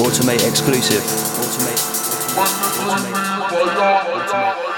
Automate exclusive. Automate. Automate. Automate.